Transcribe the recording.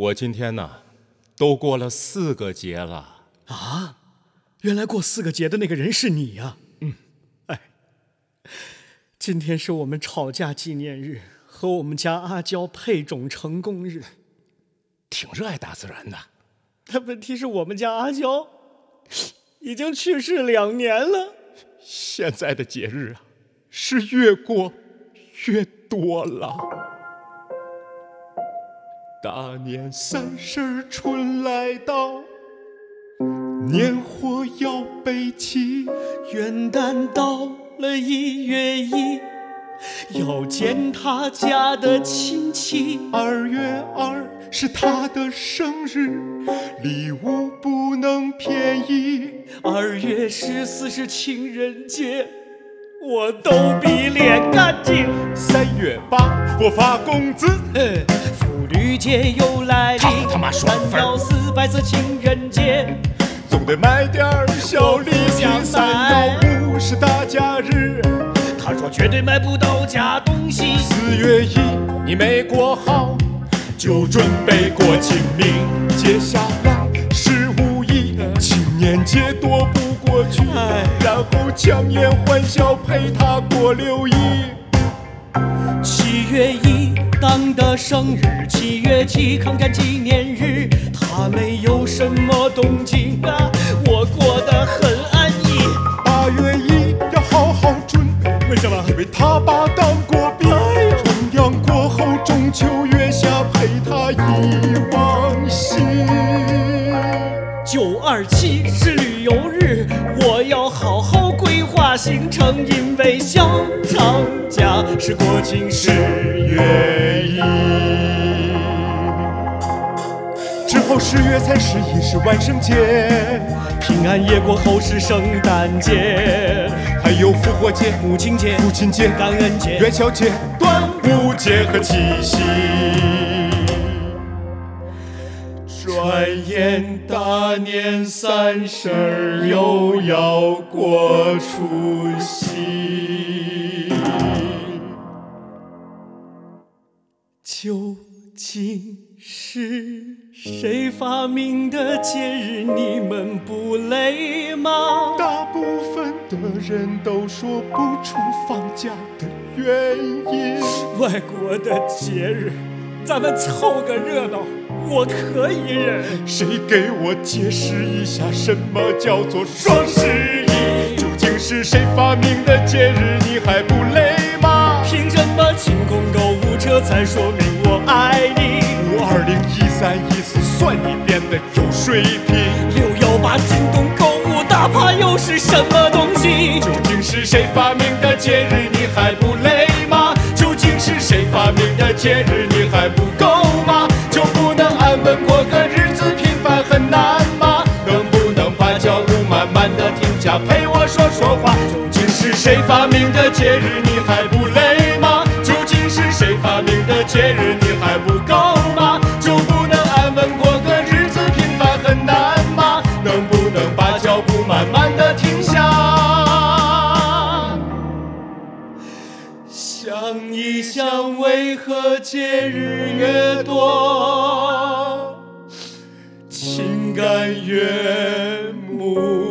我今天呢，都过了四个节了。啊，原来过四个节的那个人是你呀、嗯，哎，今天是我们吵架纪念日和我们家阿娇配种成功日。挺热爱大自然的。但问题是我们家阿娇已经去世两年了。现在的节日啊，是越过越多了。大年三十儿春来到，年货要备齐。元旦到了一月一，要见他家的亲戚。二月二是他的生日，礼物不能便宜。二月十四是情人节，我都比脸干净。三月八我发工资，嘿节又来临，他他妈三幺四白色情人节，总得买点小礼想品。三幺五是大假日，他说绝对买不到假东西。四月一你没过好，就准备过清明。接下来是五一，青年节躲不过去，哎然后强颜欢笑陪他过六一。七月一党的生日，七月七抗战纪念日，他没有什么动静啊，我过得很安逸。八月一要好好准备，为什么因为他爸当过兵。重阳过后，中秋月下陪他忆行程，因为小长假是国庆十。月一，之后十月三十一是万圣节，平安夜过后是圣诞节、还有复活节、母亲节、父亲节、感恩节、元宵节、端午节和七夕。转眼大年三十儿又要过除夕。究竟是谁发明的节日？你们不累吗？大部分的人都说不出放假的原因。外国的节日，咱们凑个热闹，我可以忍。谁给我解释一下什么叫做双十一？究竟是谁发明的节日？你还不累吗？凭什么清空购物车才说明我爱你？五二零一三一四算你变得有水平。六幺八京东购物大趴又是什么东西？究竟是谁发明的节日？你还不累吗？究竟是谁发明的节日？你还不够吗？过个日子？平凡很难吗？能不能把脚步慢慢的停下，陪我说说话？究竟是谁发明的节日？你还不累吗？究竟是谁发明的节日？你还不够吗？就不能安稳过个日子？平凡很难吗？能不能把脚步慢慢的停下？想一想，为何节日越多，心甘愿暮